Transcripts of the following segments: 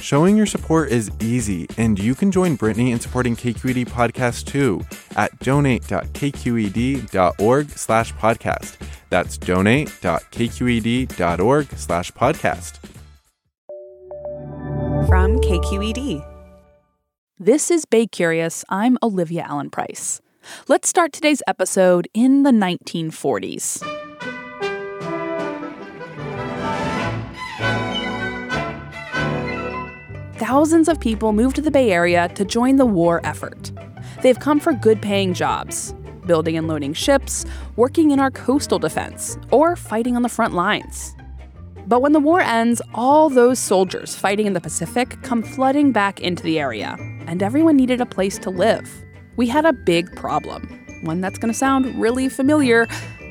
Showing your support is easy, and you can join Brittany in supporting KQED Podcast too at donate.kqed.org slash podcast. That's donate.kqed.org slash podcast. From KQED. This is Bay Curious. I'm Olivia Allen Price. Let's start today's episode in the 1940s. Thousands of people moved to the Bay Area to join the war effort. They've come for good paying jobs, building and loading ships, working in our coastal defense, or fighting on the front lines. But when the war ends, all those soldiers fighting in the Pacific come flooding back into the area, and everyone needed a place to live. We had a big problem. One that's going to sound really familiar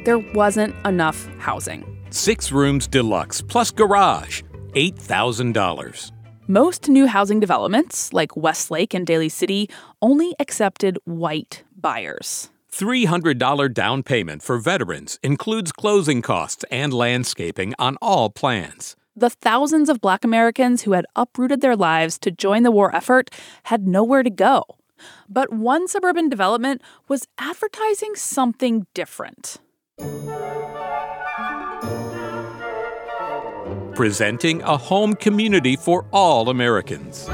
there wasn't enough housing. Six rooms deluxe plus garage, $8,000. Most new housing developments, like Westlake and Daly City, only accepted white buyers. $300 down payment for veterans includes closing costs and landscaping on all plans. The thousands of black Americans who had uprooted their lives to join the war effort had nowhere to go. But one suburban development was advertising something different. Presenting a home community for all Americans.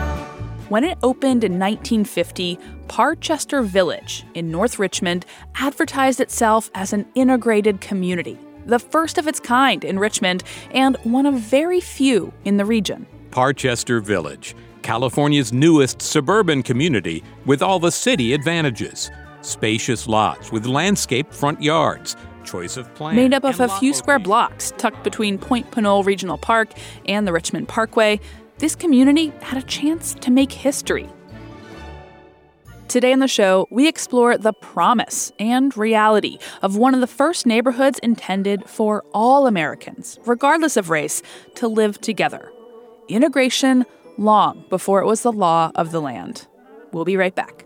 When it opened in 1950, Parchester Village in North Richmond advertised itself as an integrated community, the first of its kind in Richmond and one of very few in the region. Parchester Village, California's newest suburban community with all the city advantages spacious lots with landscaped front yards choice of plan. Made up of a few square blocks tucked between Point Pinole Regional Park and the Richmond Parkway, this community had a chance to make history. Today on the show, we explore the promise and reality of one of the first neighborhoods intended for all Americans, regardless of race, to live together. Integration long before it was the law of the land. We'll be right back.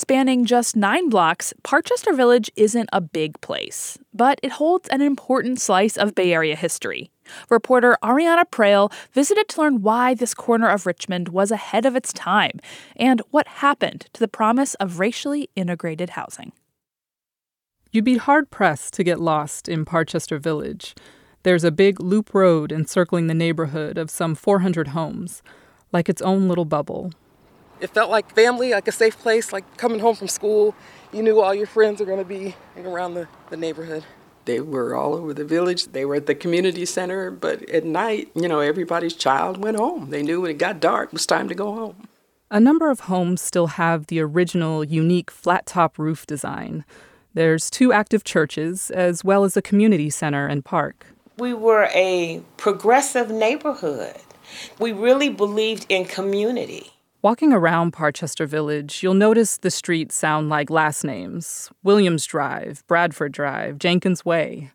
Spanning just nine blocks, Parchester Village isn't a big place, but it holds an important slice of Bay Area history. Reporter Ariana Proehl visited to learn why this corner of Richmond was ahead of its time and what happened to the promise of racially integrated housing. You'd be hard pressed to get lost in Parchester Village. There's a big loop road encircling the neighborhood of some 400 homes, like its own little bubble it felt like family, like a safe place, like coming home from school. You knew all your friends were going to be around the, the neighborhood. They were all over the village. They were at the community center, but at night, you know, everybody's child went home. They knew when it got dark, it was time to go home. A number of homes still have the original, unique flat top roof design. There's two active churches, as well as a community center and park. We were a progressive neighborhood. We really believed in community. Walking around Parchester Village, you'll notice the streets sound like last names Williams Drive, Bradford Drive, Jenkins Way.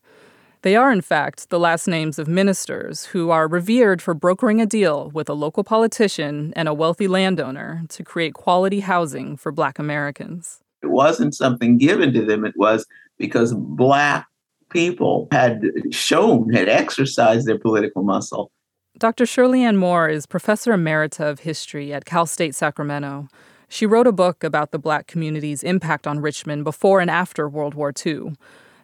They are, in fact, the last names of ministers who are revered for brokering a deal with a local politician and a wealthy landowner to create quality housing for Black Americans. It wasn't something given to them, it was because Black people had shown, had exercised their political muscle. Dr. Shirley Ann Moore is professor emerita of history at Cal State Sacramento. She wrote a book about the Black community's impact on Richmond before and after World War II.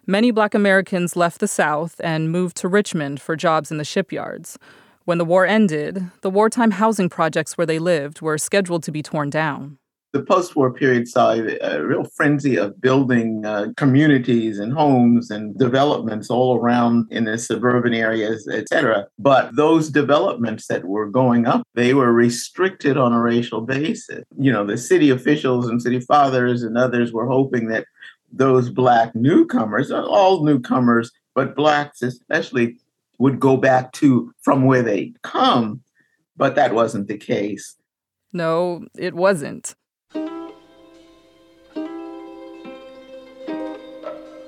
Many black Americans left the South and moved to Richmond for jobs in the shipyards. When the war ended, the wartime housing projects where they lived were scheduled to be torn down. The post war period saw a, real frenzy of building uh, communities and homes and developments all around in the suburban areas, et cetera. But those developments that were going up, they were restricted on a racial basis. You know, the city officials and city fathers and others were hoping that those black newcomers, all newcomers, but blacks especially, would go back to from where they come. But that wasn't the case. No, it wasn't.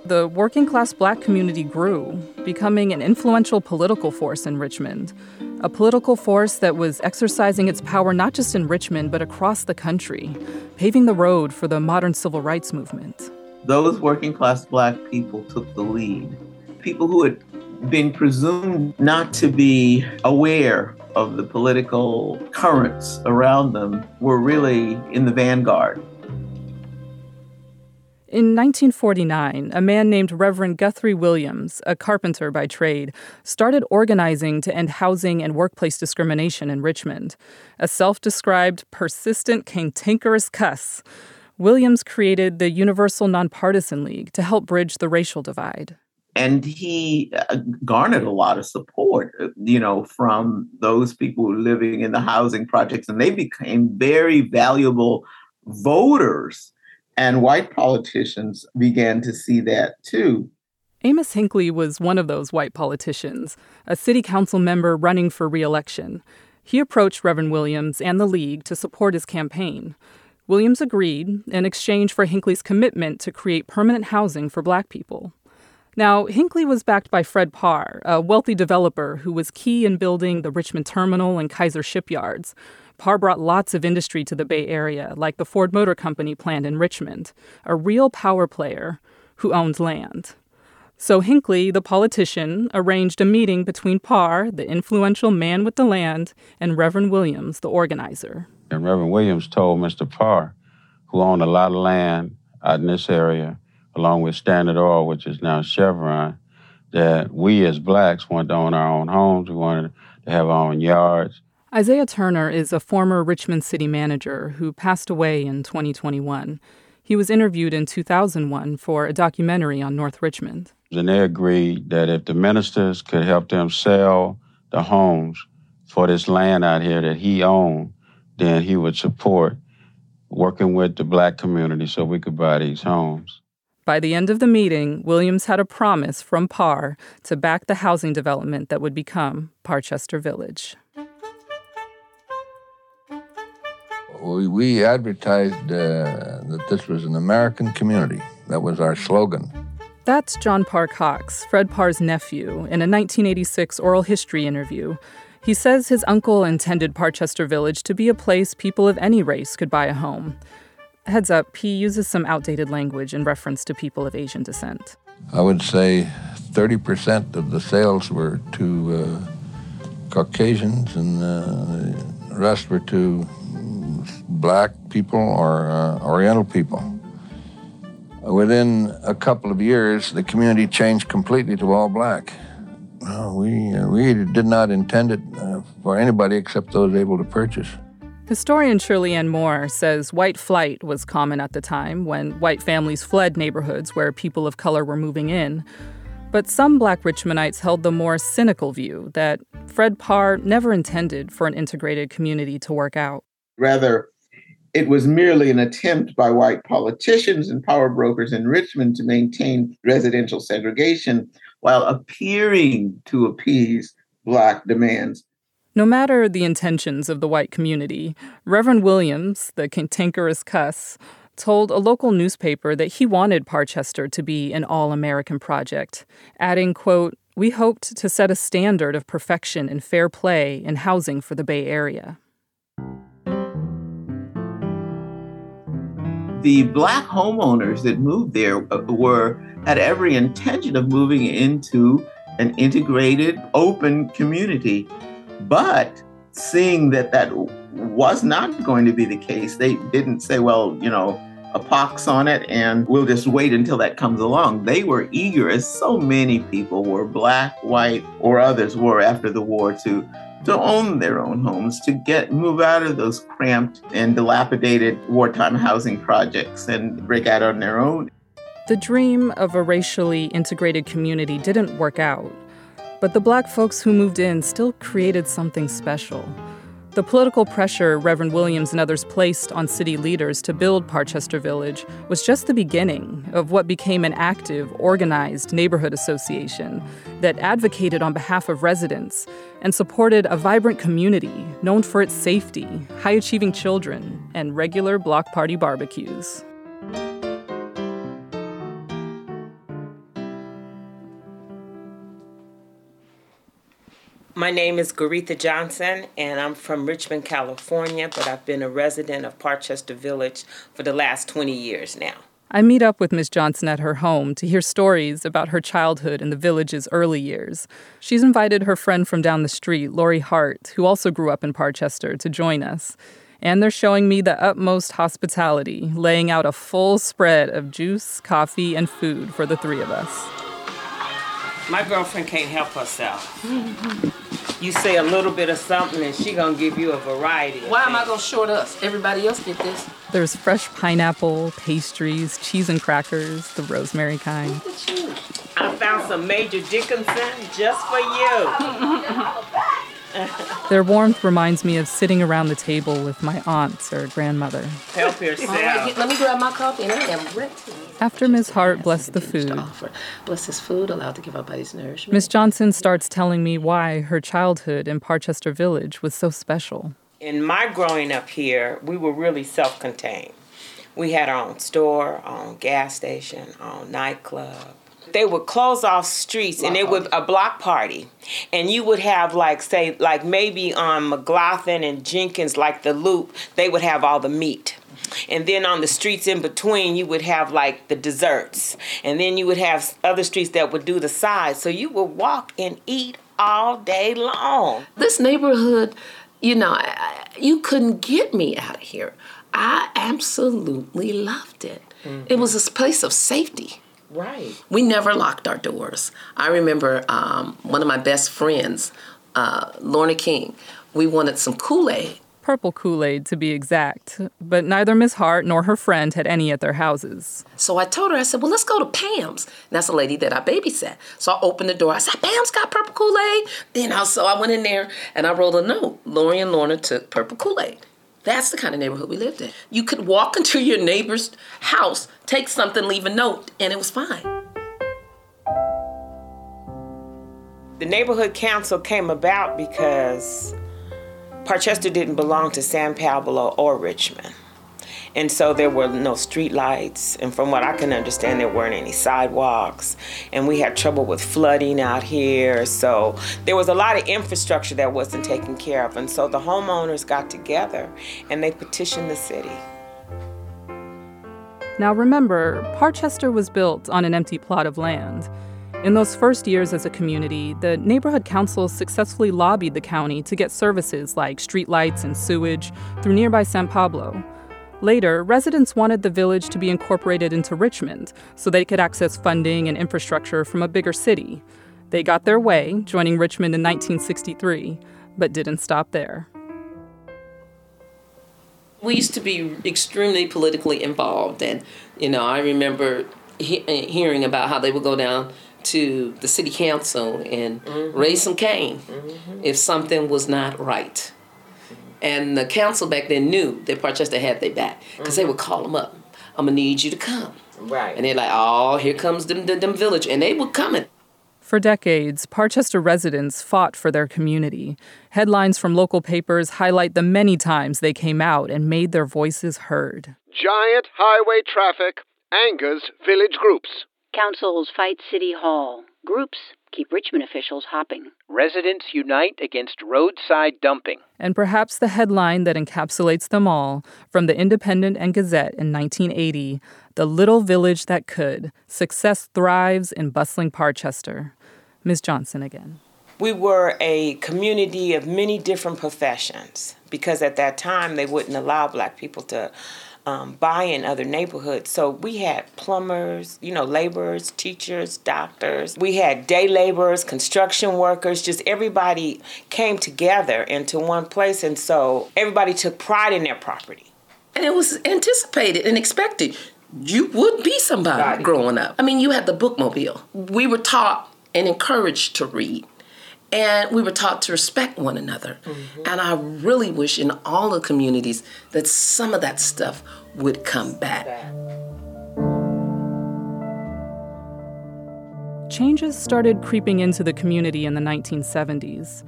The working class black community grew, becoming an influential political force in Richmond. A political force that was exercising its power not just in Richmond, but across the country, paving the road for the modern civil rights movement those working class black people took the lead. People who had been presumed not to be aware of the political currents around them were really in the vanguard. In 1949, a man named Reverend Guthrie Williams, a carpenter by trade, started organizing to end housing and workplace discrimination in Richmond. A self described persistent, cantankerous cuss Williams created the Universal Nonpartisan League to help bridge the racial divide. And he uh, garnered a lot of support, uh, you know, from those people living in the housing projects, and they became very valuable voters. And white politicians began to see that too. Amos Hinckley was one of those white politicians, a city council member running for reelection. He approached Reverend Williams and the League to support his campaign. Williams agreed in exchange for Hinckley's commitment to create permanent housing for black people. Now, Hinckley was backed by Fred Parr, a wealthy developer who was key in building the Richmond Terminal and Kaiser shipyards. Parr brought lots of industry to the Bay Area, like the Ford Motor Company plant in Richmond, a real power player who owned land. So Hinckley, the politician, arranged a meeting between Parr, the influential man with the land, and Reverend Williams, the organizer. And Reverend Williams told Mr. Parr, who owned a lot of land out in this area, along with Standard Oil, which is now Chevron, that we as blacks wanted to own our own homes, we wanted to have our own yards. Isaiah Turner is a former Richmond city manager who passed away in 2021. He was interviewed in 2001 for a documentary on North Richmond. And they agreed that if the ministers could help them sell the homes for this land out here that he owned, then he would support working with the black community so we could buy these homes. By the end of the meeting, Williams had a promise from Parr to back the housing development that would become Parchester Village. We, we advertised uh, that this was an American community. That was our slogan. That's John Parr Cox, Fred Parr's nephew, in a 1986 oral history interview he says his uncle intended Parchester Village to be a place people of any race could buy a home. Heads up, he uses some outdated language in reference to people of Asian descent. I would say 30% of the sales were to uh, Caucasians, and uh, the rest were to black people or uh, Oriental people. Within a couple of years, the community changed completely to all black. No, we, uh, we did not intend it uh, for anybody except those able to purchase. Historian Shirley Ann Moore says white flight was common at the time when white families fled neighborhoods where people of color were moving in. But some black Richmondites held the more cynical view that Fred Parr never intended for an integrated community to work out. Rather, it was merely an attempt by white politicians and power brokers in Richmond to maintain residential segregation while appearing to appease Black demands. No matter the intentions of the white community, Reverend Williams, the cantankerous cuss, told a local newspaper that he wanted Parchester to be an all American project, adding, quote, We hoped to set a standard of perfection and fair play in housing for the Bay Area. The black homeowners that moved there uh, were had every intention of moving into an integrated, open community. But seeing that that was not going to be the case, they didn't say, well, you know, a pox on it and we'll just wait until that comes along. They were eager, as so many people were, black, white, or others were after the war, to to own their own homes, to get move out of those cramped and dilapidated wartime housing projects and break out on their own. The dream of a racially integrated community didn't work out, but the black folks who moved in still created something special. The political pressure Reverend Williams and others placed on city leaders to build Parchester Village was just the beginning of what became an active, organized neighborhood association that advocated on behalf of residents and supported a vibrant community known for its safety, high achieving children, and regular block party barbecues. My name is Garetha Johnson, and I'm from Richmond, California, but I've been a resident of Parchester Village for the last 20 years now. I meet up with Miss Johnson at her home to hear stories about her childhood in the village's early years. She's invited her friend from down the street, Lori Hart, who also grew up in Parchester, to join us. And they're showing me the utmost hospitality, laying out a full spread of juice, coffee, and food for the three of us. My girlfriend can't help herself. you say a little bit of something and she gonna give you a variety. Why am I gonna short us? Everybody else get this. There's fresh pineapple, pastries, cheese and crackers, the rosemary kind. I found some Major Dickinson just for you. Their warmth reminds me of sitting around the table with my aunts or grandmother. Help yourself. Right, let me grab my coffee and I am ready. After Miss Hart blessed the food, bless this food, allowed to give our bodies nourishment. Miss Johnson starts telling me why her childhood in Parchester Village was so special. In my growing up here, we were really self-contained. We had our own store, our own gas station, our own nightclub they would close off streets block and it would a block party. And you would have like say like maybe on mclaughlin and jenkins like the loop they would have all the meat. And then on the streets in between you would have like the desserts. And then you would have other streets that would do the sides. So you would walk and eat all day long. This neighborhood you know you couldn't get me out of here. I absolutely loved it. Mm-hmm. it was a place of safety Right. We never locked our doors. I remember um, one of my best friends, uh, Lorna King, we wanted some Kool Aid. Purple Kool Aid, to be exact. But neither Miss Hart nor her friend had any at their houses. So I told her, I said, well, let's go to Pam's. And that's a lady that I babysat. So I opened the door. I said, Pam's got purple Kool Aid. Then I, so I went in there and I wrote a note. Lori and Lorna took purple Kool Aid. That's the kind of neighborhood we lived in. You could walk into your neighbor's house, take something, leave a note, and it was fine. The neighborhood council came about because Parchester didn't belong to San Pablo or Richmond. And so there were no street lights. And from what I can understand, there weren't any sidewalks. And we had trouble with flooding out here. So there was a lot of infrastructure that wasn't taken care of. And so the homeowners got together and they petitioned the city. Now remember, Parchester was built on an empty plot of land. In those first years as a community, the neighborhood council successfully lobbied the county to get services like streetlights and sewage through nearby San Pablo. Later, residents wanted the village to be incorporated into Richmond so they could access funding and infrastructure from a bigger city. They got their way, joining Richmond in 1963, but didn't stop there. We used to be extremely politically involved, and you know, I remember he- hearing about how they would go down to the city council and mm-hmm. raise some cane mm-hmm. if something was not right. And the council back then knew that Parchester had their back because mm-hmm. they would call them up. I'm gonna need you to come. Right. And they're like, oh, here comes them, them, them village, and they were coming. For decades, Parchester residents fought for their community. Headlines from local papers highlight the many times they came out and made their voices heard. Giant highway traffic angers village groups. Councils fight City Hall. Groups keep Richmond officials hopping. Residents unite against roadside dumping. And perhaps the headline that encapsulates them all from the Independent and Gazette in 1980 The Little Village That Could Success Thrives in Bustling Parchester. Ms. Johnson again. We were a community of many different professions because at that time they wouldn't allow black people to um, buy in other neighborhoods. So we had plumbers, you know, laborers, teachers, doctors. We had day laborers, construction workers, just everybody came together into one place. And so everybody took pride in their property. And it was anticipated and expected. You would be somebody Body. growing up. I mean, you had the bookmobile. We were taught and encouraged to read and we were taught to respect one another. Mm-hmm. And I really wish in all the communities that some of that stuff would come back. Changes started creeping into the community in the 1970s.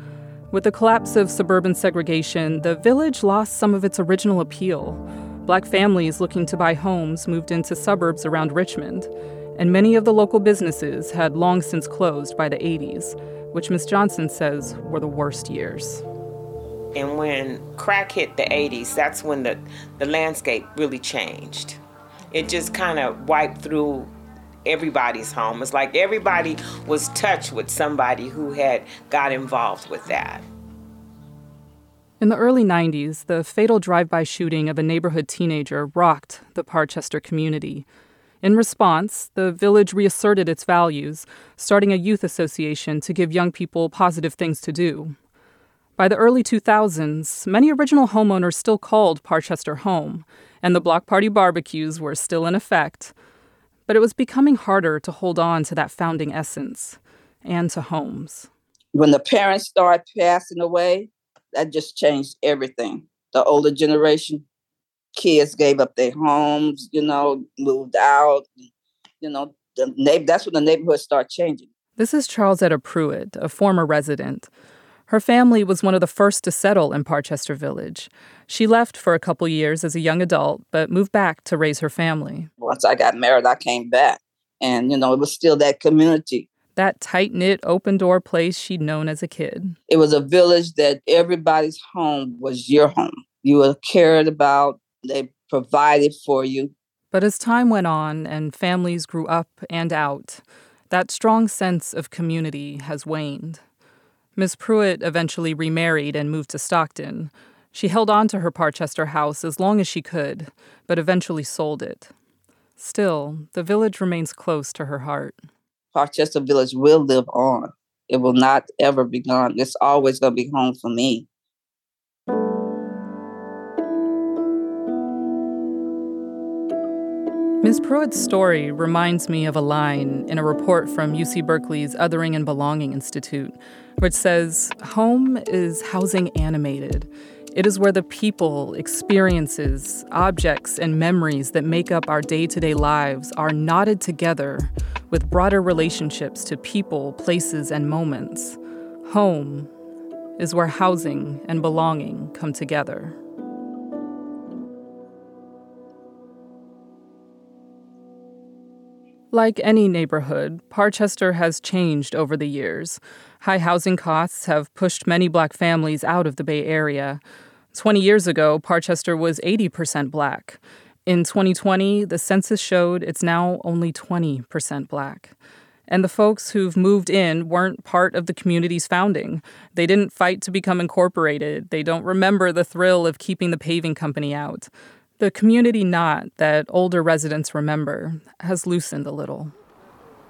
With the collapse of suburban segregation, the village lost some of its original appeal. Black families looking to buy homes moved into suburbs around Richmond, and many of the local businesses had long since closed by the 80s which Ms. Johnson says were the worst years. And when crack hit the 80s, that's when the, the landscape really changed. It just kind of wiped through everybody's home. It's like everybody was touched with somebody who had got involved with that. In the early 90s, the fatal drive by shooting of a neighborhood teenager rocked the Parchester community. In response, the village reasserted its values, starting a youth association to give young people positive things to do. By the early 2000s, many original homeowners still called Parchester home, and the block party barbecues were still in effect. But it was becoming harder to hold on to that founding essence and to homes. When the parents started passing away, that just changed everything. The older generation kids gave up their homes, you know, moved out. You know, the na- that's when the neighborhood started changing. This is Charlesetta Pruitt, a former resident. Her family was one of the first to settle in Parchester Village. She left for a couple years as a young adult, but moved back to raise her family. Once I got married, I came back. And, you know, it was still that community. That tight knit, open door place she'd known as a kid. It was a village that everybody's home was your home. You were cared about, they provided for you. But as time went on and families grew up and out, that strong sense of community has waned. Miss Pruitt eventually remarried and moved to Stockton. She held on to her Parchester house as long as she could, but eventually sold it. Still, the village remains close to her heart. Parchester Village will live on. It will not ever be gone. It's always going to be home for me. Ms. Pruitt's story reminds me of a line in a report from UC Berkeley's Othering and Belonging Institute, which says Home is housing animated. It is where the people, experiences, objects, and memories that make up our day to day lives are knotted together with broader relationships to people, places, and moments. Home is where housing and belonging come together. Like any neighborhood, Parchester has changed over the years. High housing costs have pushed many black families out of the Bay Area. 20 years ago, Parchester was 80% black. In 2020, the census showed it's now only 20% black. And the folks who've moved in weren't part of the community's founding. They didn't fight to become incorporated. They don't remember the thrill of keeping the paving company out. The community knot that older residents remember has loosened a little.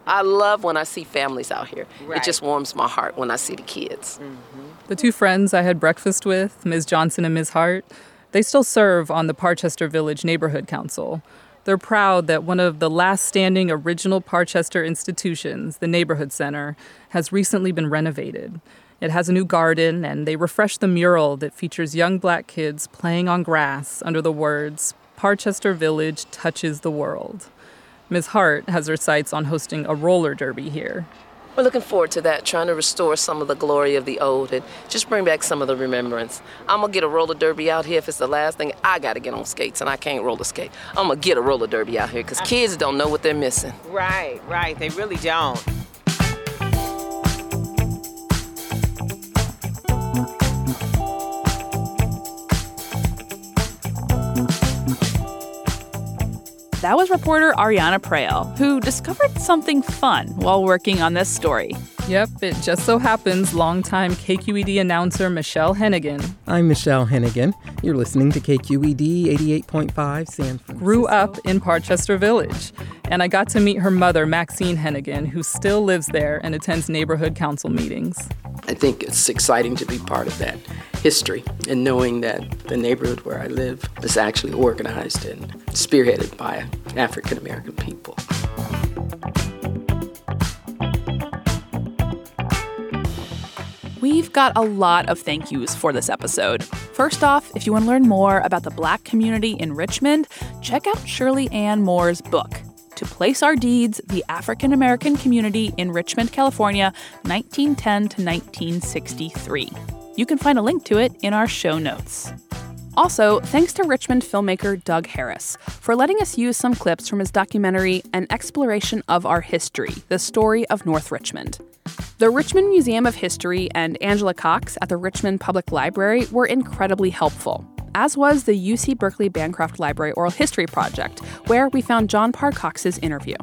I love when I see families out here. Right. It just warms my heart when I see the kids. Mm-hmm. The two friends I had breakfast with, Ms. Johnson and Ms. Hart, they still serve on the Parchester Village Neighborhood Council. They're proud that one of the last standing original Parchester institutions, the Neighborhood Center, has recently been renovated. It has a new garden, and they refreshed the mural that features young black kids playing on grass under the words, Parchester Village touches the world. Ms. Hart has her sights on hosting a roller derby here. We're looking forward to that, trying to restore some of the glory of the old and just bring back some of the remembrance. I'm gonna get a roller derby out here if it's the last thing I gotta get on skates and I can't roller skate. I'm gonna get a roller derby out here because kids don't know what they're missing. Right, right, they really don't. That was reporter Ariana Proehl, who discovered something fun while working on this story. Yep, it just so happens longtime KQED announcer Michelle Hennigan. I'm Michelle Hennigan. You're listening to KQED 88.5 San Francisco. Grew up in Parchester Village, and I got to meet her mother, Maxine Hennigan, who still lives there and attends neighborhood council meetings. I think it's exciting to be part of that history and knowing that the neighborhood where I live is actually organized and spearheaded by African American people. We've got a lot of thank yous for this episode. First off, if you want to learn more about the black community in Richmond, check out Shirley Ann Moore's book, To Place Our Deeds The African American Community in Richmond, California, 1910 to 1963. You can find a link to it in our show notes. Also, thanks to Richmond filmmaker Doug Harris for letting us use some clips from his documentary, An Exploration of Our History The Story of North Richmond. The Richmond Museum of History and Angela Cox at the Richmond Public Library were incredibly helpful, as was the UC Berkeley Bancroft Library Oral History Project, where we found John Parr Cox's interview.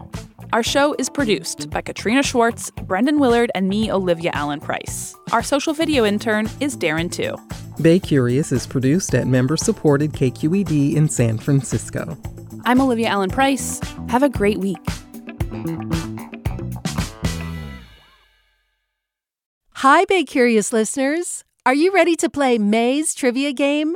Our show is produced by Katrina Schwartz, Brendan Willard, and me, Olivia Allen Price. Our social video intern is Darren Tu. Bay Curious is produced at member supported KQED in San Francisco. I'm Olivia Allen Price. Have a great week. Hi, Bay Curious listeners. Are you ready to play May's trivia game?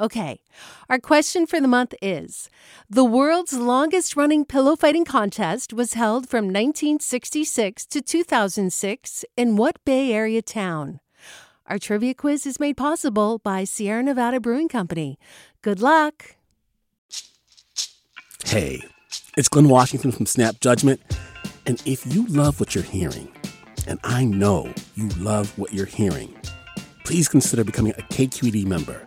Okay, our question for the month is The world's longest running pillow fighting contest was held from 1966 to 2006 in what Bay Area town? Our trivia quiz is made possible by Sierra Nevada Brewing Company. Good luck! Hey, it's Glynn Washington from Snap Judgment. And if you love what you're hearing, and I know you love what you're hearing, please consider becoming a KQED member.